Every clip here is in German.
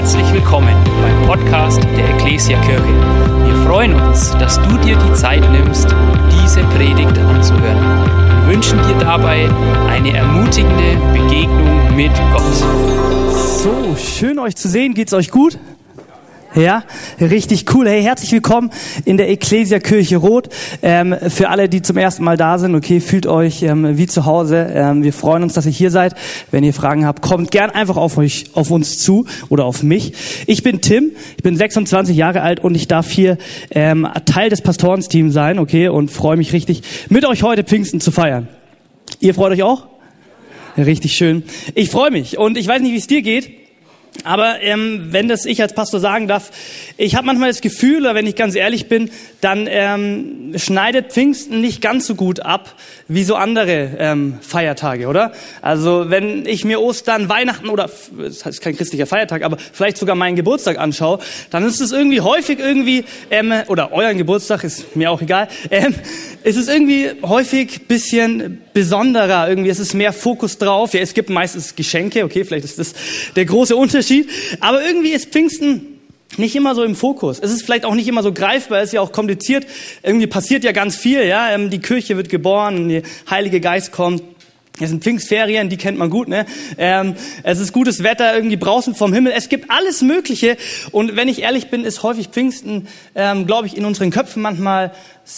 Herzlich willkommen beim Podcast der Ecclesia Kirche. Wir freuen uns, dass du dir die Zeit nimmst, diese Predigt anzuhören. Wir wünschen dir dabei eine ermutigende Begegnung mit Gott. So, schön euch zu sehen. Geht's euch gut? Ja, richtig cool. Hey, herzlich willkommen in der Ecclesia Kirche Rot. Ähm, für alle, die zum ersten Mal da sind, okay, fühlt euch ähm, wie zu Hause. Ähm, wir freuen uns, dass ihr hier seid. Wenn ihr Fragen habt, kommt gern einfach auf euch, auf uns zu oder auf mich. Ich bin Tim, ich bin 26 Jahre alt und ich darf hier ähm, Teil des Pastorensteams sein, okay, und freue mich richtig, mit euch heute Pfingsten zu feiern. Ihr freut euch auch? Richtig schön. Ich freue mich und ich weiß nicht, wie es dir geht. Aber ähm, wenn das ich als Pastor sagen darf, ich habe manchmal das Gefühl, oder wenn ich ganz ehrlich bin, dann ähm, schneidet Pfingsten nicht ganz so gut ab wie so andere ähm, Feiertage, oder? Also wenn ich mir Ostern, Weihnachten oder das ist kein christlicher Feiertag, aber vielleicht sogar meinen Geburtstag anschaue, dann ist es irgendwie häufig irgendwie ähm, oder euren Geburtstag ist mir auch egal, ähm, ist es irgendwie häufig bisschen besonderer. Irgendwie ist es mehr Fokus drauf. Ja, es gibt meistens Geschenke, okay, vielleicht ist das der große Unterschied. Aber irgendwie ist Pfingsten nicht immer so im Fokus. Es ist vielleicht auch nicht immer so greifbar, es ist ja auch kompliziert. Irgendwie passiert ja ganz viel, ja. Ähm, die Kirche wird geboren, der Heilige Geist kommt. Es sind Pfingstferien, die kennt man gut, ne? Ähm, es ist gutes Wetter, irgendwie brausen vom Himmel. Es gibt alles Mögliche. Und wenn ich ehrlich bin, ist häufig Pfingsten, ähm, glaube ich, in unseren Köpfen manchmal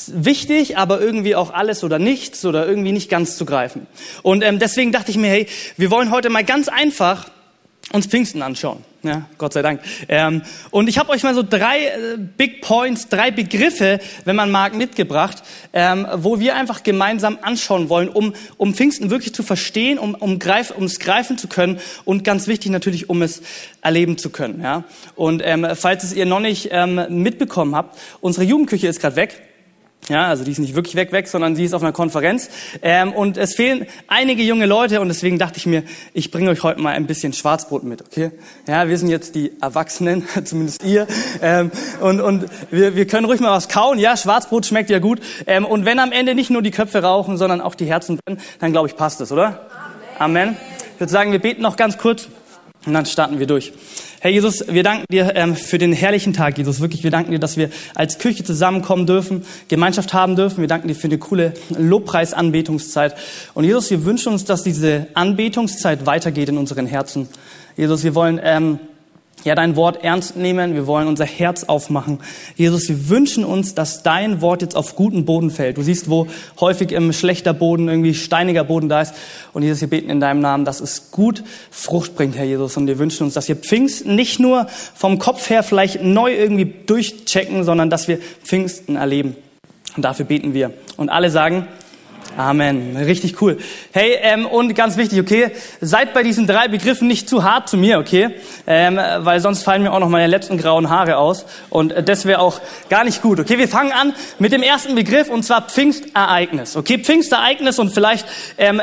wichtig, aber irgendwie auch alles oder nichts oder irgendwie nicht ganz zu greifen. Und deswegen dachte ich mir, hey, wir wollen heute mal ganz einfach uns Pfingsten anschauen. Ja, Gott sei Dank. Ähm, und ich habe euch mal so drei äh, Big Points, drei Begriffe, wenn man mag, mitgebracht, ähm, wo wir einfach gemeinsam anschauen wollen, um, um Pfingsten wirklich zu verstehen, um, um, greif, es greifen zu können und ganz wichtig natürlich, um es erleben zu können. Ja? Und ähm, falls es ihr noch nicht ähm, mitbekommen habt, unsere Jugendküche ist gerade weg. Ja, also die ist nicht wirklich weg, weg, sondern sie ist auf einer Konferenz. Ähm, und es fehlen einige junge Leute und deswegen dachte ich mir, ich bringe euch heute mal ein bisschen Schwarzbrot mit, okay? Ja, wir sind jetzt die Erwachsenen, zumindest ihr. Ähm, und und wir, wir können ruhig mal was kauen. Ja, Schwarzbrot schmeckt ja gut. Ähm, und wenn am Ende nicht nur die Köpfe rauchen, sondern auch die Herzen brennen, dann glaube ich, passt es, oder? Amen. Amen. Ich würde sagen, wir beten noch ganz kurz und dann starten wir durch. Herr Jesus, wir danken dir ähm, für den herrlichen Tag, Jesus. Wirklich, wir danken dir, dass wir als Kirche zusammenkommen dürfen, Gemeinschaft haben dürfen. Wir danken dir für eine coole Lobpreisanbetungszeit. Und Jesus, wir wünschen uns, dass diese Anbetungszeit weitergeht in unseren Herzen. Jesus, wir wollen ähm, ja, dein Wort ernst nehmen. Wir wollen unser Herz aufmachen. Jesus, wir wünschen uns, dass dein Wort jetzt auf guten Boden fällt. Du siehst, wo häufig im schlechter Boden, irgendwie steiniger Boden da ist. Und Jesus, wir beten in deinem Namen, dass es gut Frucht bringt, Herr Jesus. Und wir wünschen uns, dass wir Pfingsten nicht nur vom Kopf her vielleicht neu irgendwie durchchecken, sondern dass wir Pfingsten erleben. Und dafür beten wir. Und alle sagen, Amen. Richtig cool. Hey, ähm, und ganz wichtig, okay, seid bei diesen drei Begriffen nicht zu hart zu mir, okay? Ähm, weil sonst fallen mir auch noch meine letzten grauen Haare aus und äh, das wäre auch gar nicht gut. Okay, wir fangen an mit dem ersten Begriff und zwar Pfingstereignis. Okay, Pfingstereignis und vielleicht ähm,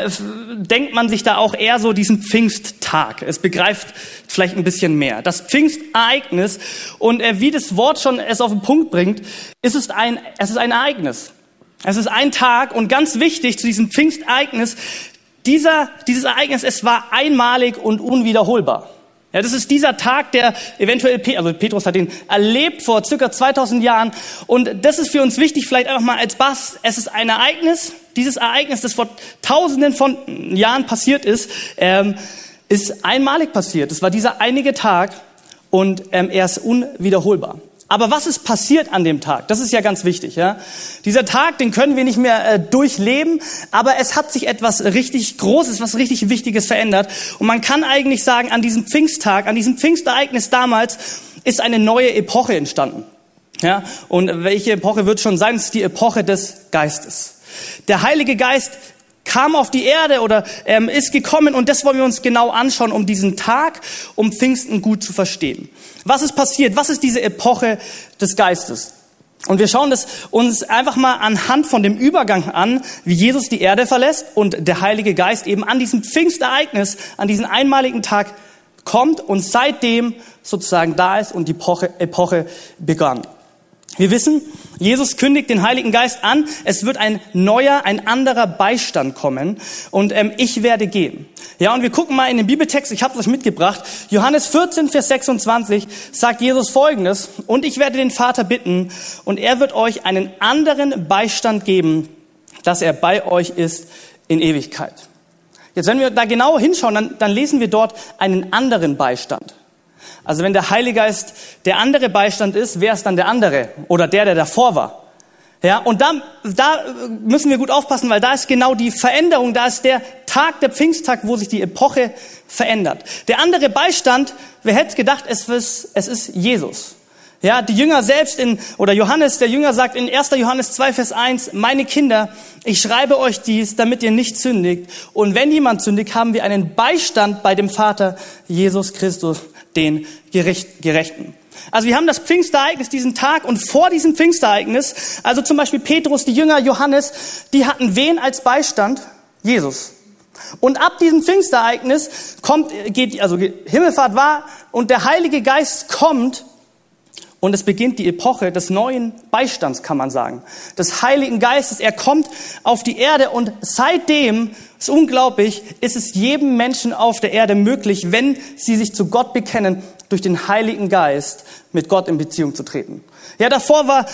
denkt man sich da auch eher so diesen Pfingsttag. Es begreift vielleicht ein bisschen mehr. Das Pfingstereignis und äh, wie das Wort schon es auf den Punkt bringt, ist es ein, es ist ein Ereignis. Es ist ein Tag und ganz wichtig zu diesem Pfingstereignis, dieser, dieses Ereignis, es war einmalig und unwiederholbar. Ja, das ist dieser Tag, der eventuell, also Petrus hat ihn erlebt vor circa 2000 Jahren. Und das ist für uns wichtig, vielleicht einfach mal als Bass. Es ist ein Ereignis. Dieses Ereignis, das vor Tausenden von Jahren passiert ist, ähm, ist einmalig passiert. Es war dieser einige Tag und ähm, er ist unwiederholbar. Aber was ist passiert an dem Tag? Das ist ja ganz wichtig. Ja? Dieser Tag, den können wir nicht mehr äh, durchleben, aber es hat sich etwas richtig Großes, was richtig Wichtiges verändert. Und man kann eigentlich sagen, an diesem Pfingsttag, an diesem Pfingstereignis damals, ist eine neue Epoche entstanden. Ja? Und welche Epoche wird schon sein? Es ist die Epoche des Geistes. Der Heilige Geist kam auf die Erde oder ähm, ist gekommen und das wollen wir uns genau anschauen, um diesen Tag, um Pfingsten gut zu verstehen. Was ist passiert? Was ist diese Epoche des Geistes? Und wir schauen das uns einfach mal anhand von dem Übergang an, wie Jesus die Erde verlässt und der Heilige Geist eben an diesem Pfingstereignis, an diesen einmaligen Tag kommt und seitdem sozusagen da ist und die Epoche, Epoche begann. Wir wissen, Jesus kündigt den Heiligen Geist an. Es wird ein neuer, ein anderer Beistand kommen und ähm, ich werde gehen. Ja, und wir gucken mal in den Bibeltext. Ich habe es euch mitgebracht. Johannes 14, Vers 26 sagt Jesus Folgendes: Und ich werde den Vater bitten und er wird euch einen anderen Beistand geben, dass er bei euch ist in Ewigkeit. Jetzt, wenn wir da genau hinschauen, dann, dann lesen wir dort einen anderen Beistand. Also wenn der Heilige Geist der andere Beistand ist, wer ist dann der andere oder der, der davor war? Ja, und da, da müssen wir gut aufpassen, weil da ist genau die Veränderung, da ist der Tag, der Pfingsttag, wo sich die Epoche verändert. Der andere Beistand, wer hätte gedacht, es ist, es ist Jesus. Ja, die Jünger selbst in, oder Johannes, der Jünger sagt in 1. Johannes 2, Vers 1, meine Kinder, ich schreibe euch dies, damit ihr nicht sündigt. Und wenn jemand sündigt, haben wir einen Beistand bei dem Vater, Jesus Christus, den Gerechten. Also wir haben das Pfingstereignis, diesen Tag und vor diesem Pfingstereignis, also zum Beispiel Petrus, die Jünger, Johannes, die hatten wen als Beistand? Jesus. Und ab diesem Pfingstereignis kommt, geht, also Himmelfahrt war und der Heilige Geist kommt und es beginnt die Epoche des neuen Beistands, kann man sagen. Des Heiligen Geistes. Er kommt auf die Erde und seitdem, ist unglaublich, ist es jedem Menschen auf der Erde möglich, wenn sie sich zu Gott bekennen, durch den Heiligen Geist mit Gott in Beziehung zu treten. Ja, davor war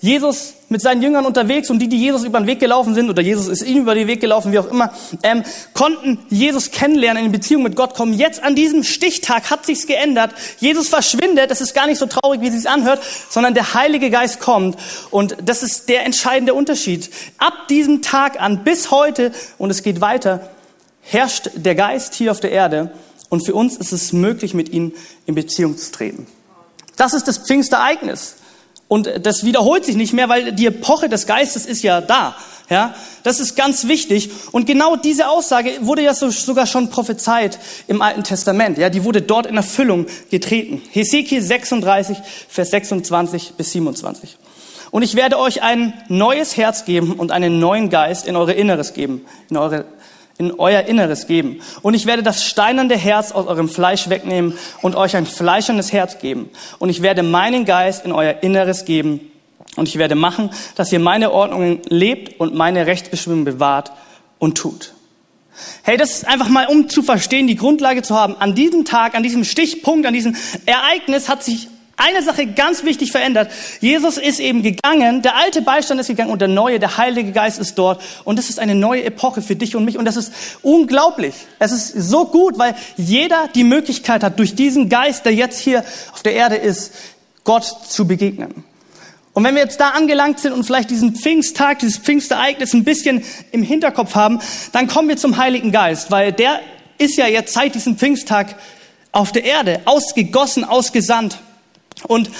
Jesus mit seinen Jüngern unterwegs und die, die Jesus über den Weg gelaufen sind, oder Jesus ist ihnen über den Weg gelaufen, wie auch immer, ähm, konnten Jesus kennenlernen, in Beziehung mit Gott kommen. Jetzt an diesem Stichtag hat sich's geändert. Jesus verschwindet, das ist gar nicht so traurig, wie es sich anhört, sondern der Heilige Geist kommt. Und das ist der entscheidende Unterschied. Ab diesem Tag an bis heute, und es geht weiter, herrscht der Geist hier auf der Erde. Und für uns ist es möglich, mit ihm in Beziehung zu treten. Das ist das Pfingstereignis. Und das wiederholt sich nicht mehr, weil die Epoche des Geistes ist ja da. Ja, das ist ganz wichtig. Und genau diese Aussage wurde ja so, sogar schon prophezeit im Alten Testament. Ja, die wurde dort in Erfüllung getreten. Hesekiel 36, Vers 26 bis 27. Und ich werde euch ein neues Herz geben und einen neuen Geist in eure Inneres geben, in eure in euer Inneres geben. Und ich werde das steinernde Herz aus eurem Fleisch wegnehmen und euch ein fleischernes Herz geben. Und ich werde meinen Geist in euer Inneres geben. Und ich werde machen, dass ihr meine Ordnungen lebt und meine Rechtsbestimmungen bewahrt und tut. Hey, das ist einfach mal, um zu verstehen, die Grundlage zu haben. An diesem Tag, an diesem Stichpunkt, an diesem Ereignis hat sich eine Sache ganz wichtig verändert. Jesus ist eben gegangen, der alte Beistand ist gegangen und der neue, der Heilige Geist ist dort. Und das ist eine neue Epoche für dich und mich. Und das ist unglaublich. Es ist so gut, weil jeder die Möglichkeit hat, durch diesen Geist, der jetzt hier auf der Erde ist, Gott zu begegnen. Und wenn wir jetzt da angelangt sind und vielleicht diesen Pfingsttag, dieses Pfingstereignis ein bisschen im Hinterkopf haben, dann kommen wir zum Heiligen Geist, weil der ist ja jetzt seit diesem Pfingsttag auf der Erde ausgegossen, ausgesandt. Und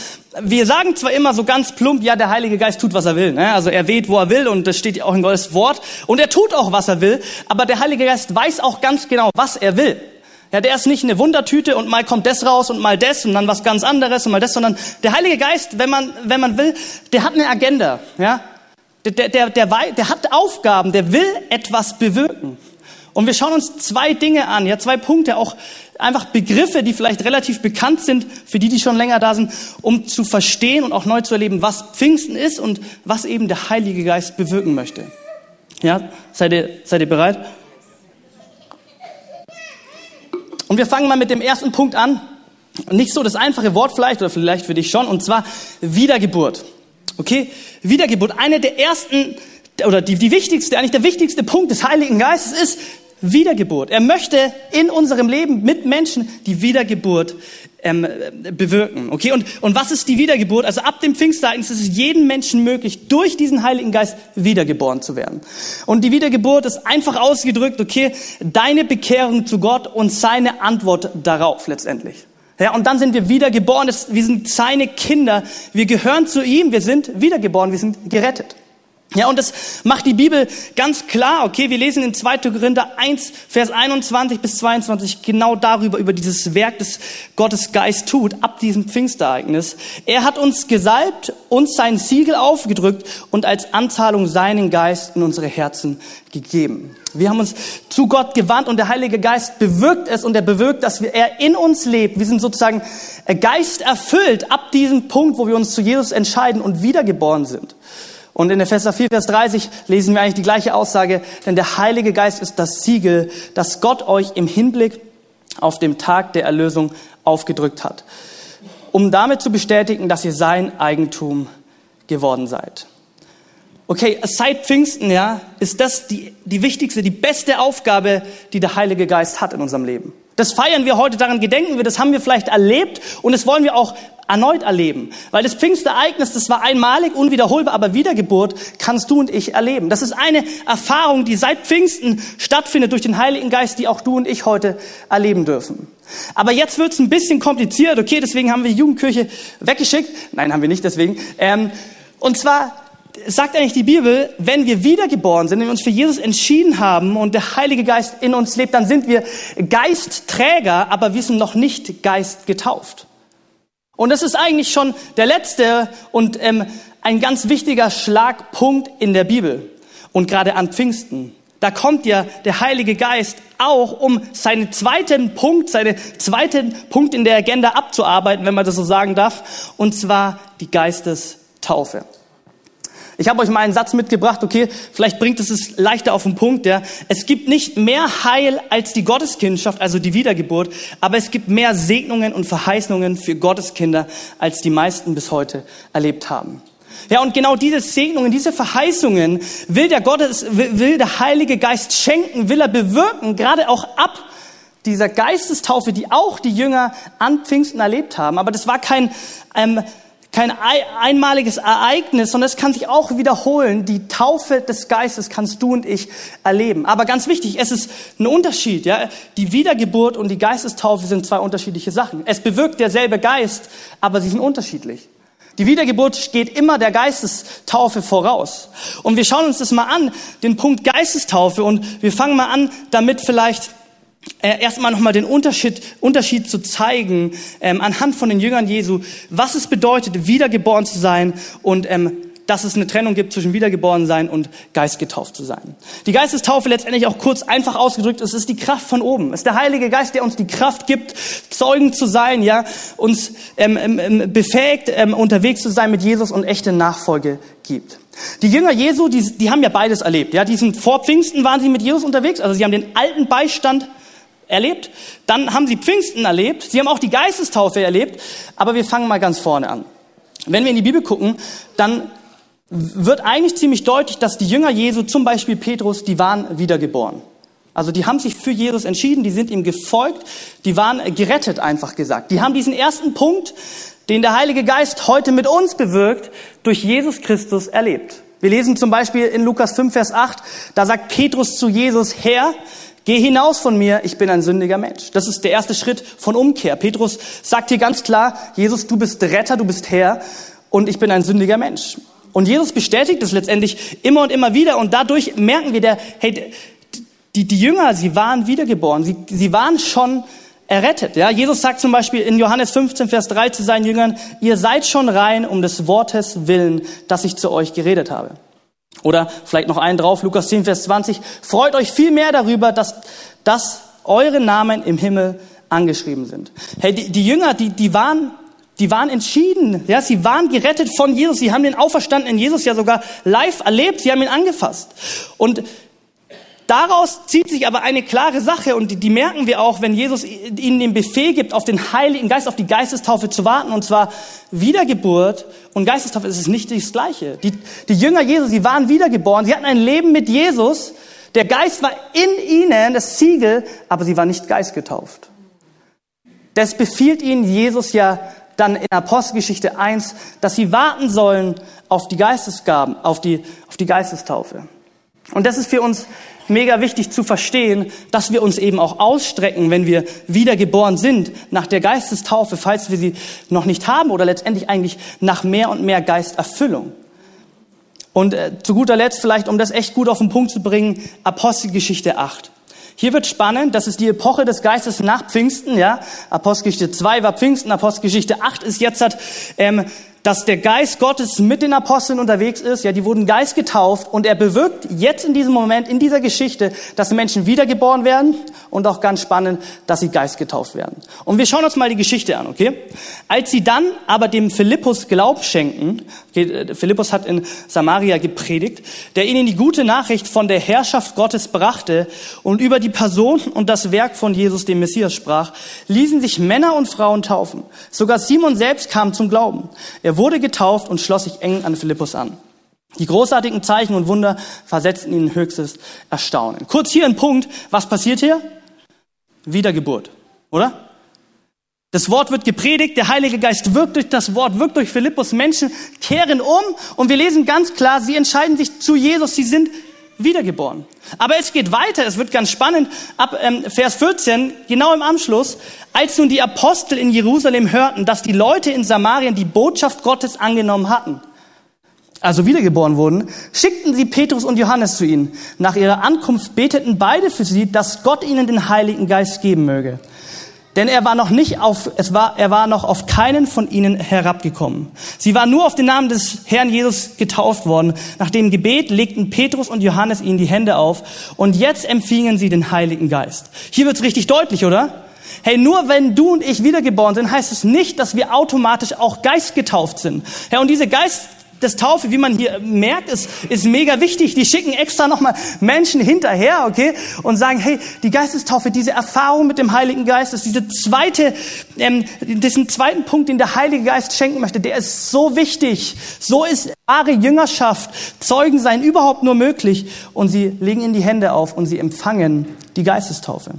wir sagen zwar immer so ganz plump, ja, der Heilige Geist tut, was er will. Ne? Also er weht, wo er will und das steht ja auch in Gottes Wort. Und er tut auch, was er will. Aber der Heilige Geist weiß auch ganz genau, was er will. Ja, der ist nicht eine Wundertüte und mal kommt das raus und mal das und dann was ganz anderes und mal das, sondern der Heilige Geist, wenn man, wenn man will, der hat eine Agenda. Ja? Der, der, der, der, der hat Aufgaben, der will etwas bewirken. Und wir schauen uns zwei Dinge an, ja, zwei Punkte, auch einfach Begriffe, die vielleicht relativ bekannt sind, für die, die schon länger da sind, um zu verstehen und auch neu zu erleben, was Pfingsten ist und was eben der Heilige Geist bewirken möchte. Ja, seid ihr, seid ihr bereit? Und wir fangen mal mit dem ersten Punkt an. Nicht so das einfache Wort vielleicht, oder vielleicht für dich schon, und zwar Wiedergeburt. Okay? Wiedergeburt. Eine der ersten, oder die, die wichtigste, eigentlich der wichtigste Punkt des Heiligen Geistes ist, Wiedergeburt. Er möchte in unserem Leben mit Menschen die Wiedergeburt ähm, bewirken. Okay, und, und was ist die Wiedergeburt? Also ab dem Pfingstereignis ist es jedem Menschen möglich, durch diesen Heiligen Geist wiedergeboren zu werden. Und die Wiedergeburt ist einfach ausgedrückt, okay, deine Bekehrung zu Gott und seine Antwort darauf letztendlich. Ja, und dann sind wir wiedergeboren, wir sind seine Kinder, wir gehören zu ihm, wir sind wiedergeboren, wir sind gerettet. Ja, und das macht die Bibel ganz klar, okay? Wir lesen in 2. Korinther 1, Vers 21 bis 22 genau darüber, über dieses Werk, das Gottes Geist tut, ab diesem Pfingstereignis. Er hat uns gesalbt, uns sein Siegel aufgedrückt und als Anzahlung seinen Geist in unsere Herzen gegeben. Wir haben uns zu Gott gewandt und der Heilige Geist bewirkt es und er bewirkt, dass er in uns lebt. Wir sind sozusagen Geist erfüllt ab diesem Punkt, wo wir uns zu Jesus entscheiden und wiedergeboren sind. Und in Epheser 4, Vers 30 lesen wir eigentlich die gleiche Aussage, denn der Heilige Geist ist das Siegel, das Gott euch im Hinblick auf den Tag der Erlösung aufgedrückt hat, um damit zu bestätigen, dass ihr sein Eigentum geworden seid. Okay, seit Pfingsten, ja, ist das die, die wichtigste, die beste Aufgabe, die der Heilige Geist hat in unserem Leben. Das feiern wir heute, daran gedenken wir, das haben wir vielleicht erlebt und das wollen wir auch erneut erleben. Weil das Pfingstereignis, das war einmalig, unwiederholbar, aber Wiedergeburt kannst du und ich erleben. Das ist eine Erfahrung, die seit Pfingsten stattfindet durch den Heiligen Geist, die auch du und ich heute erleben dürfen. Aber jetzt wird's ein bisschen kompliziert, okay, deswegen haben wir die Jugendkirche weggeschickt. Nein, haben wir nicht deswegen. Ähm, und zwar sagt eigentlich die Bibel, wenn wir wiedergeboren sind, wenn wir uns für Jesus entschieden haben und der Heilige Geist in uns lebt, dann sind wir Geistträger, aber wir sind noch nicht Geist getauft. Und das ist eigentlich schon der letzte und ähm, ein ganz wichtiger Schlagpunkt in der Bibel und gerade an Pfingsten. Da kommt ja der Heilige Geist auch, um seinen zweiten Punkt, seinen zweiten Punkt in der Agenda abzuarbeiten, wenn man das so sagen darf, und zwar die Geistestaufe. Ich habe euch mal einen Satz mitgebracht, okay, vielleicht bringt es es leichter auf den Punkt, ja. Es gibt nicht mehr Heil als die Gotteskindschaft, also die Wiedergeburt, aber es gibt mehr Segnungen und Verheißungen für Gotteskinder, als die meisten bis heute erlebt haben. Ja, und genau diese Segnungen, diese Verheißungen will der Gottes, will der Heilige Geist schenken, will er bewirken, gerade auch ab dieser Geistestaufe, die auch die Jünger an Pfingsten erlebt haben. Aber das war kein, ähm, kein einmaliges Ereignis, sondern es kann sich auch wiederholen. Die Taufe des Geistes kannst du und ich erleben. Aber ganz wichtig, es ist ein Unterschied. Ja? Die Wiedergeburt und die Geistestaufe sind zwei unterschiedliche Sachen. Es bewirkt derselbe Geist, aber sie sind unterschiedlich. Die Wiedergeburt geht immer der Geistestaufe voraus. Und wir schauen uns das mal an, den Punkt Geistestaufe, und wir fangen mal an, damit vielleicht äh, erstmal nochmal den Unterschied, Unterschied zu zeigen, ähm, anhand von den Jüngern Jesu, was es bedeutet, wiedergeboren zu sein und ähm, dass es eine Trennung gibt zwischen wiedergeboren sein und geistgetauft zu sein. Die Geistestaufe letztendlich auch kurz einfach ausgedrückt, es ist die Kraft von oben. Es ist der Heilige Geist, der uns die Kraft gibt, Zeugen zu sein, ja, uns ähm, ähm, ähm befähigt, ähm, unterwegs zu sein mit Jesus und echte Nachfolge gibt. Die Jünger Jesu, die, die haben ja beides erlebt. Ja, die sind vor Pfingsten waren sie mit Jesus unterwegs, also sie haben den alten Beistand erlebt. Dann haben sie Pfingsten erlebt. Sie haben auch die Geistestaufe erlebt. Aber wir fangen mal ganz vorne an. Wenn wir in die Bibel gucken, dann wird eigentlich ziemlich deutlich, dass die Jünger Jesu, zum Beispiel Petrus, die waren wiedergeboren. Also die haben sich für Jesus entschieden, die sind ihm gefolgt, die waren gerettet, einfach gesagt. Die haben diesen ersten Punkt, den der Heilige Geist heute mit uns bewirkt, durch Jesus Christus erlebt. Wir lesen zum Beispiel in Lukas 5, Vers 8, da sagt Petrus zu Jesus, Herr, Geh hinaus von mir, ich bin ein sündiger Mensch. Das ist der erste Schritt von Umkehr. Petrus sagt hier ganz klar, Jesus, du bist Retter, du bist Herr und ich bin ein sündiger Mensch. Und Jesus bestätigt es letztendlich immer und immer wieder und dadurch merken wir, der, hey, die, die Jünger, sie waren wiedergeboren, sie, sie waren schon errettet. Ja? Jesus sagt zum Beispiel in Johannes 15, Vers 3 zu seinen Jüngern, ihr seid schon rein um des Wortes willen, das ich zu euch geredet habe. Oder vielleicht noch einen drauf, Lukas 10, Vers 20. Freut euch viel mehr darüber, dass, dass eure Namen im Himmel angeschrieben sind. Hey, die, die Jünger, die, die waren, die waren entschieden. Ja, sie waren gerettet von Jesus. Sie haben den auferstandenen Jesus ja sogar live erlebt. Sie haben ihn angefasst. Und Daraus zieht sich aber eine klare Sache und die, die, merken wir auch, wenn Jesus ihnen den Befehl gibt, auf den Heiligen Geist, auf die Geistestaufe zu warten, und zwar Wiedergeburt und Geistestaufe ist es nicht das Gleiche. Die, die Jünger Jesus, sie waren wiedergeboren, sie hatten ein Leben mit Jesus, der Geist war in ihnen, das Siegel, aber sie waren nicht geistgetauft. Das befiehlt ihnen Jesus ja dann in Apostelgeschichte 1, dass sie warten sollen auf die Geistesgaben, auf die, auf die Geistestaufe. Und das ist für uns mega wichtig zu verstehen, dass wir uns eben auch ausstrecken, wenn wir wiedergeboren sind, nach der Geistestaufe, falls wir sie noch nicht haben oder letztendlich eigentlich nach mehr und mehr Geisterfüllung. Und äh, zu guter Letzt vielleicht, um das echt gut auf den Punkt zu bringen, Apostelgeschichte 8. Hier wird spannend, das ist die Epoche des Geistes nach Pfingsten, ja. Apostelgeschichte 2 war Pfingsten, Apostelgeschichte 8 ist jetzt hat, ähm, dass der Geist Gottes mit den Aposteln unterwegs ist. Ja, die wurden Geist getauft und er bewirkt jetzt in diesem Moment, in dieser Geschichte, dass Menschen wiedergeboren werden und auch ganz spannend, dass sie Geist getauft werden. Und wir schauen uns mal die Geschichte an, okay? Als sie dann aber dem Philippus Glaub schenken, okay, äh, Philippus hat in Samaria gepredigt, der ihnen die gute Nachricht von der Herrschaft Gottes brachte und über die Person und das Werk von Jesus, dem Messias, sprach, ließen sich Männer und Frauen taufen. Sogar Simon selbst kam zum Glauben. Er wurde getauft und schloss sich eng an Philippus an. Die großartigen Zeichen und Wunder versetzten ihn in höchstes Erstaunen. Kurz hier ein Punkt. Was passiert hier? Wiedergeburt, oder? Das Wort wird gepredigt, der Heilige Geist wirkt durch das Wort, wirkt durch Philippus. Menschen kehren um und wir lesen ganz klar, sie entscheiden sich zu Jesus, sie sind wiedergeboren. Aber es geht weiter, es wird ganz spannend. Ab ähm, Vers 14, genau im Anschluss, als nun die Apostel in Jerusalem hörten, dass die Leute in Samarien die Botschaft Gottes angenommen hatten, also wiedergeboren wurden, schickten sie Petrus und Johannes zu ihnen. Nach ihrer Ankunft beteten beide für sie, dass Gott ihnen den Heiligen Geist geben möge. Denn er war noch nicht auf, es war, er war noch auf keinen von ihnen herabgekommen. Sie waren nur auf den Namen des Herrn Jesus getauft worden. Nach dem Gebet legten Petrus und Johannes ihnen die Hände auf und jetzt empfingen sie den Heiligen Geist. Hier wird's richtig deutlich, oder? Hey, nur wenn du und ich wiedergeboren sind, heißt es nicht, dass wir automatisch auch geistgetauft sind. Ja, und diese Geist, das Taufe, wie man hier merkt, ist, ist mega wichtig. Die schicken extra nochmal Menschen hinterher, okay, und sagen, hey, die Geistestaufe, diese Erfahrung mit dem Heiligen Geist, ist diese zweite, ähm, diesen zweiten Punkt, den der Heilige Geist schenken möchte, der ist so wichtig. So ist wahre Jüngerschaft, Zeugen sein überhaupt nur möglich. Und sie legen in die Hände auf und sie empfangen die Geistestaufe.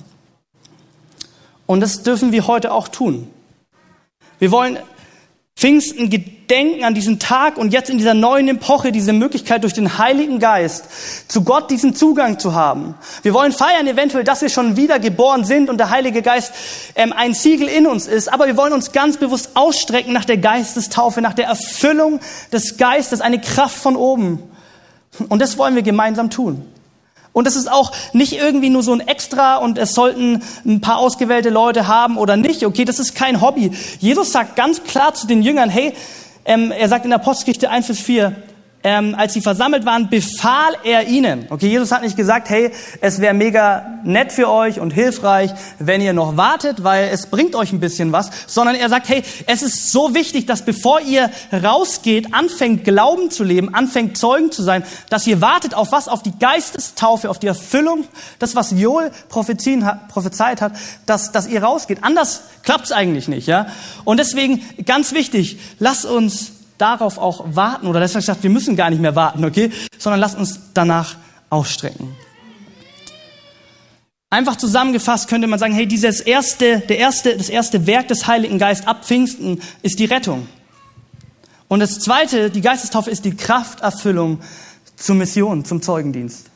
Und das dürfen wir heute auch tun. Wir wollen Pfingsten gedenken an diesen Tag und jetzt in dieser neuen Epoche diese Möglichkeit durch den Heiligen Geist zu Gott diesen Zugang zu haben. Wir wollen feiern eventuell, dass wir schon wieder geboren sind und der Heilige Geist ähm, ein Siegel in uns ist, aber wir wollen uns ganz bewusst ausstrecken nach der Geistestaufe, nach der Erfüllung des Geistes, eine Kraft von oben. Und das wollen wir gemeinsam tun. Und das ist auch nicht irgendwie nur so ein Extra und es sollten ein paar ausgewählte Leute haben oder nicht. Okay, das ist kein Hobby. Jesus sagt ganz klar zu den Jüngern, hey, ähm, er sagt in der Apostelgeschichte 1 bis 4, ähm, als sie versammelt waren, befahl er ihnen. Okay, Jesus hat nicht gesagt, hey, es wäre mega nett für euch und hilfreich, wenn ihr noch wartet, weil es bringt euch ein bisschen was, sondern er sagt, hey, es ist so wichtig, dass bevor ihr rausgeht, anfängt Glauben zu leben, anfängt Zeugen zu sein, dass ihr wartet auf was? Auf die Geistestaufe, auf die Erfüllung, das, was Joel prophezeit hat, dass, dass ihr rausgeht. Anders klappt's eigentlich nicht, ja? Und deswegen ganz wichtig, lasst uns darauf auch warten oder deshalb gesagt, wir müssen gar nicht mehr warten, okay? Sondern lasst uns danach ausstrecken. Einfach zusammengefasst könnte man sagen, hey, dieses erste, der erste, das erste Werk des Heiligen Geistes ab Pfingsten ist die Rettung. Und das zweite, die Geistestaufe ist die Krafterfüllung zur Mission, zum Zeugendienst.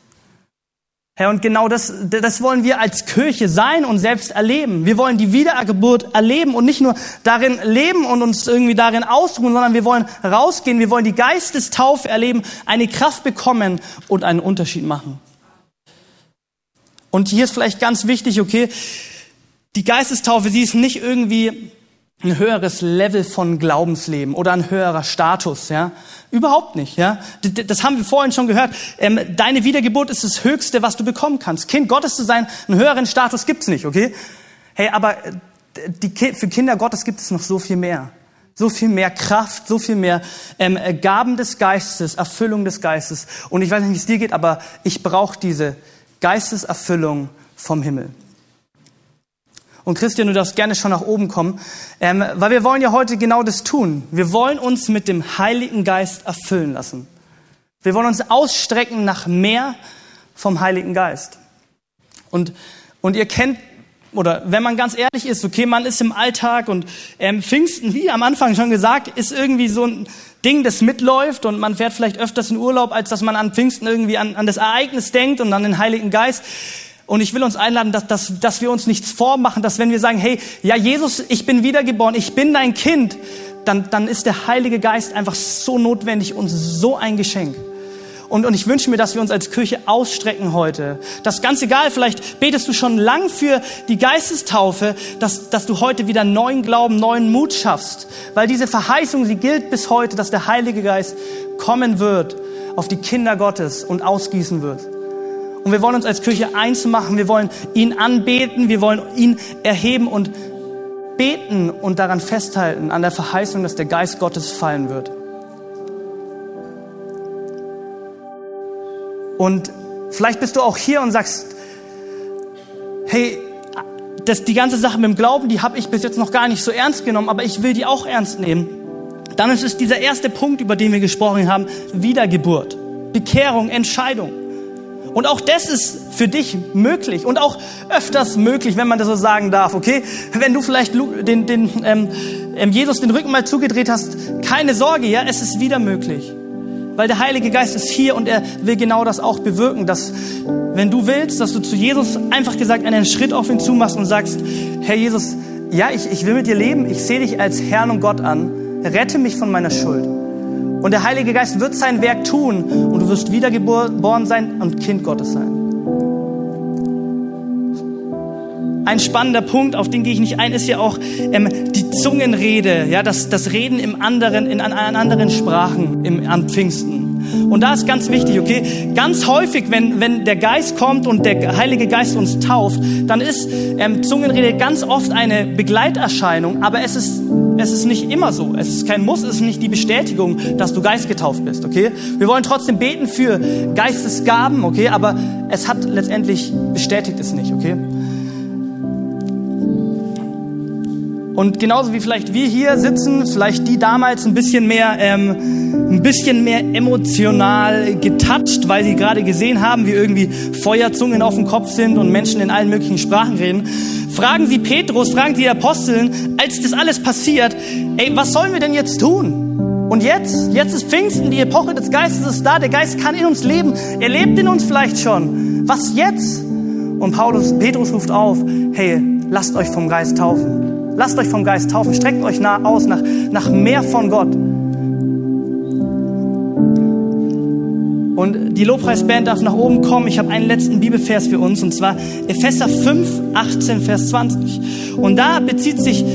Herr, und genau das, das wollen wir als Kirche sein und selbst erleben. Wir wollen die Wiedergeburt erleben und nicht nur darin leben und uns irgendwie darin ausruhen, sondern wir wollen rausgehen, wir wollen die Geistestaufe erleben, eine Kraft bekommen und einen Unterschied machen. Und hier ist vielleicht ganz wichtig, okay, die Geistestaufe, sie ist nicht irgendwie ein höheres Level von Glaubensleben oder ein höherer Status, ja. Überhaupt nicht, ja. Das haben wir vorhin schon gehört. Ähm, deine Wiedergeburt ist das Höchste, was du bekommen kannst. Kind Gottes zu sein, einen höheren Status gibt's nicht, okay? Hey, aber äh, die, für Kinder Gottes gibt es noch so viel mehr. So viel mehr Kraft, so viel mehr ähm, Gaben des Geistes, Erfüllung des Geistes. Und ich weiß nicht, wie es dir geht, aber ich brauche diese Geisteserfüllung vom Himmel. Und Christian, du darfst gerne schon nach oben kommen, ähm, weil wir wollen ja heute genau das tun. Wir wollen uns mit dem Heiligen Geist erfüllen lassen. Wir wollen uns ausstrecken nach mehr vom Heiligen Geist. Und, und ihr kennt, oder wenn man ganz ehrlich ist, okay, man ist im Alltag und ähm, Pfingsten, wie am Anfang schon gesagt, ist irgendwie so ein Ding, das mitläuft und man fährt vielleicht öfters in Urlaub, als dass man an Pfingsten irgendwie an, an das Ereignis denkt und an den Heiligen Geist. Und ich will uns einladen, dass, dass, dass wir uns nichts vormachen, dass wenn wir sagen, hey, ja Jesus, ich bin wiedergeboren, ich bin dein Kind, dann, dann ist der Heilige Geist einfach so notwendig und so ein Geschenk. Und, und ich wünsche mir, dass wir uns als Kirche ausstrecken heute. Das ganz egal, vielleicht betest du schon lang für die Geistestaufe, dass, dass du heute wieder neuen Glauben, neuen Mut schaffst. Weil diese Verheißung, sie gilt bis heute, dass der Heilige Geist kommen wird auf die Kinder Gottes und ausgießen wird. Und wir wollen uns als Kirche eins machen. Wir wollen ihn anbeten. Wir wollen ihn erheben und beten und daran festhalten, an der Verheißung, dass der Geist Gottes fallen wird. Und vielleicht bist du auch hier und sagst, hey, das, die ganze Sache mit dem Glauben, die habe ich bis jetzt noch gar nicht so ernst genommen, aber ich will die auch ernst nehmen. Dann ist es dieser erste Punkt, über den wir gesprochen haben, Wiedergeburt, Bekehrung, Entscheidung. Und auch das ist für dich möglich und auch öfters möglich, wenn man das so sagen darf, okay? Wenn du vielleicht den, den, ähm, ähm Jesus den Rücken mal zugedreht hast, keine Sorge, ja, es ist wieder möglich. Weil der Heilige Geist ist hier und er will genau das auch bewirken, dass wenn du willst, dass du zu Jesus einfach gesagt einen Schritt auf ihn zumachst und sagst, Herr Jesus, ja, ich, ich will mit dir leben, ich sehe dich als Herrn und Gott an, rette mich von meiner Schuld. Und der Heilige Geist wird sein Werk tun und du wirst wiedergeboren sein und Kind Gottes sein. Ein spannender Punkt, auf den gehe ich nicht ein, ist ja auch ähm, die Zungenrede, ja, das, das Reden im anderen, in, an anderen Sprachen im, am Pfingsten. Und da ist ganz wichtig, okay? Ganz häufig, wenn, wenn der Geist kommt und der Heilige Geist uns tauft, dann ist ähm, Zungenrede ganz oft eine Begleiterscheinung, aber es ist, es ist nicht immer so. Es ist kein Muss, es ist nicht die Bestätigung, dass du geistgetauft bist, okay? Wir wollen trotzdem beten für Geistesgaben, okay? Aber es hat letztendlich bestätigt es nicht, okay? Und genauso wie vielleicht wir hier sitzen, vielleicht die damals ein bisschen mehr, ähm, ein bisschen mehr emotional getoucht, weil sie gerade gesehen haben, wie irgendwie Feuerzungen auf dem Kopf sind und Menschen in allen möglichen Sprachen reden. Fragen Sie Petrus, fragen Sie die Aposteln, als das alles passiert, ey, was sollen wir denn jetzt tun? Und jetzt, jetzt ist Pfingsten, die Epoche des Geistes ist da, der Geist kann in uns leben, er lebt in uns vielleicht schon. Was jetzt? Und Paulus, Petrus ruft auf, hey, lasst euch vom Geist taufen. Lasst euch vom Geist taufen, streckt euch nah aus nach, nach mehr von Gott. Und die Lobpreisband darf nach oben kommen. Ich habe einen letzten Bibelvers für uns, und zwar Epheser 5, 18, Vers 20. Und da bezieht sich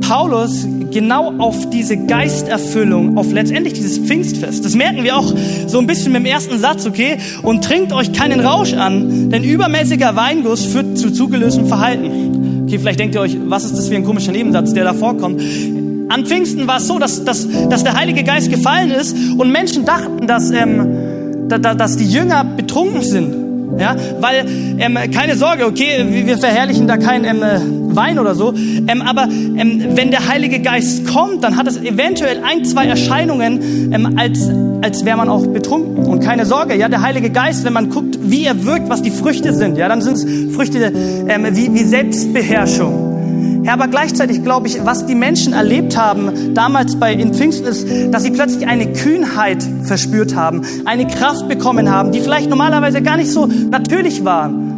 Paulus genau auf diese Geisterfüllung, auf letztendlich dieses Pfingstfest. Das merken wir auch so ein bisschen mit dem ersten Satz, okay? Und trinkt euch keinen Rausch an, denn übermäßiger Weinguss führt zu zugelöstem Verhalten. Okay, vielleicht denkt ihr euch, was ist das für ein komischer Nebensatz, der da vorkommt. An Pfingsten war es so, dass, dass, dass der Heilige Geist gefallen ist und Menschen dachten, dass, ähm, dass die Jünger betrunken sind. Ja, weil ähm, keine Sorge, okay, wir verherrlichen da kein ähm, Wein oder so, ähm, aber ähm, wenn der Heilige Geist kommt, dann hat es eventuell ein, zwei Erscheinungen, ähm, als als wäre man auch betrunken. Und keine Sorge, ja, der Heilige Geist, wenn man guckt, wie er wirkt, was die Früchte sind, ja, dann sind es Früchte ähm, wie, wie Selbstbeherrschung. Ja, aber gleichzeitig glaube ich, was die Menschen erlebt haben damals bei in Pfingsten ist, dass sie plötzlich eine Kühnheit verspürt haben, eine Kraft bekommen haben, die vielleicht normalerweise gar nicht so natürlich waren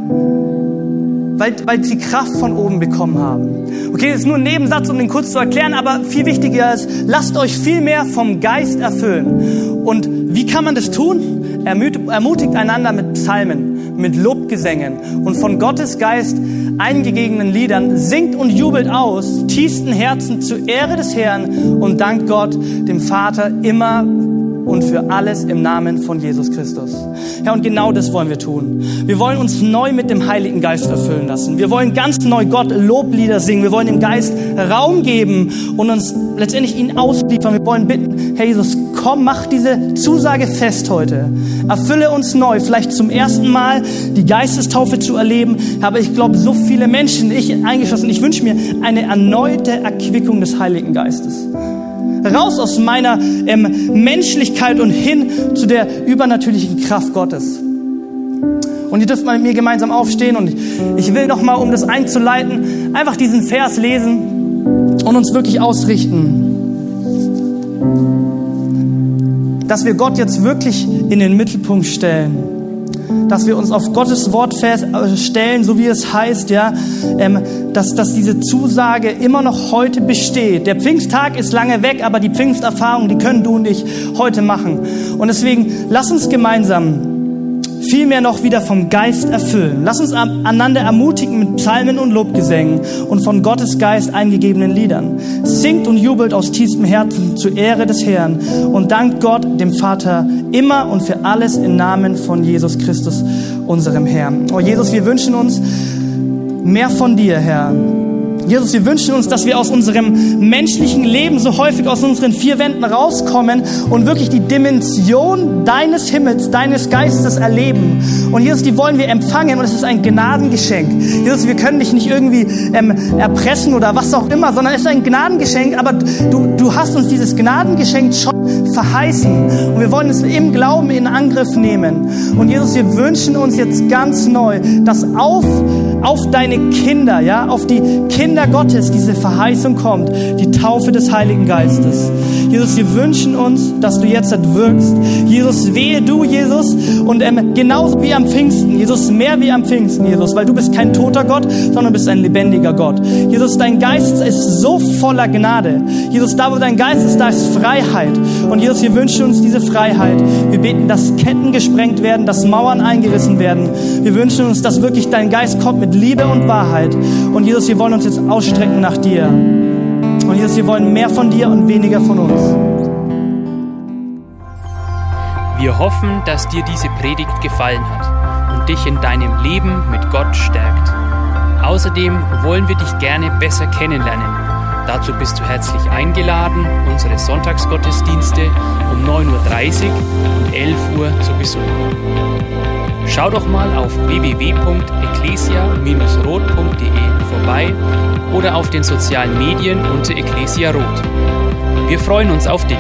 weil, weil sie Kraft von oben bekommen haben. Okay, das ist nur ein Nebensatz, um den kurz zu erklären, aber viel wichtiger ist, lasst euch viel mehr vom Geist erfüllen. Und wie kann man das tun? Ermutigt einander mit Psalmen, mit Lobgesängen und von Gottes Geist eingegebenen Liedern. Singt und jubelt aus, tiefsten Herzen zur Ehre des Herrn und dankt Gott, dem Vater, immer und für alles im Namen von Jesus Christus. Ja, und genau das wollen wir tun. Wir wollen uns neu mit dem Heiligen Geist erfüllen lassen. Wir wollen ganz neu Gott Loblieder singen. Wir wollen dem Geist Raum geben und uns letztendlich ihn ausliefern. Wir wollen bitten, Herr Jesus, komm, mach diese Zusage fest heute. Erfülle uns neu, vielleicht zum ersten Mal die Geistestaufe zu erleben. Aber ich glaube, so viele Menschen, ich eingeschlossen, ich wünsche mir eine erneute Erquickung des Heiligen Geistes raus aus meiner ähm, Menschlichkeit und hin zu der übernatürlichen Kraft Gottes. Und ihr dürft mal mit mir gemeinsam aufstehen und ich will noch mal, um das einzuleiten, einfach diesen Vers lesen und uns wirklich ausrichten, dass wir Gott jetzt wirklich in den Mittelpunkt stellen, dass wir uns auf Gottes Wort feststellen, so wie es heißt, ja, ähm, dass, dass diese Zusage immer noch heute besteht. Der Pfingsttag ist lange weg, aber die Pfingsterfahrung, die können du und ich heute machen. Und deswegen lass uns gemeinsam vielmehr noch wieder vom Geist erfüllen. Lass uns einander ermutigen mit Psalmen und Lobgesängen und von Gottes Geist eingegebenen Liedern. Singt und jubelt aus tiefstem Herzen zur Ehre des Herrn und dankt Gott, dem Vater, immer und für alles im Namen von Jesus Christus, unserem Herrn. Oh Jesus, wir wünschen uns mehr von dir, Herr. Jesus, wir wünschen uns, dass wir aus unserem menschlichen Leben so häufig aus unseren vier Wänden rauskommen und wirklich die Dimension deines Himmels, deines Geistes erleben. Und Jesus, die wollen wir empfangen und es ist ein Gnadengeschenk. Jesus, wir können dich nicht irgendwie ähm, erpressen oder was auch immer, sondern es ist ein Gnadengeschenk, aber du, du hast uns dieses Gnadengeschenk schon verheißen und wir wollen es im Glauben in Angriff nehmen. Und Jesus, wir wünschen uns jetzt ganz neu, dass auf, auf deine Kinder, ja, auf die Kinder Gottes diese Verheißung kommt, die Taufe des Heiligen Geistes. Jesus, wir wünschen uns, dass du jetzt wirkst. Jesus, wehe du, Jesus, und ähm, genauso wie am Pfingsten, Jesus, mehr wie am Pfingsten, Jesus, weil du bist kein toter Gott, sondern bist ein lebendiger Gott. Jesus, dein Geist ist so voller Gnade. Jesus, da wo dein Geist ist, da ist Freiheit. Und Jesus, wir wünschen uns diese Freiheit. Wir beten, dass Ketten gesprengt werden, dass Mauern eingerissen werden. Wir wünschen uns, dass wirklich dein Geist kommt Liebe und Wahrheit. Und Jesus, wir wollen uns jetzt ausstrecken nach dir. Und Jesus, wir wollen mehr von dir und weniger von uns. Wir hoffen, dass dir diese Predigt gefallen hat und dich in deinem Leben mit Gott stärkt. Außerdem wollen wir dich gerne besser kennenlernen. Dazu bist du herzlich eingeladen, unsere Sonntagsgottesdienste um 9.30 Uhr und 11 Uhr zu besuchen. Schau doch mal auf www.ecclesia-rot.de vorbei oder auf den sozialen Medien unter Ecclesia Rot. Wir freuen uns auf dich.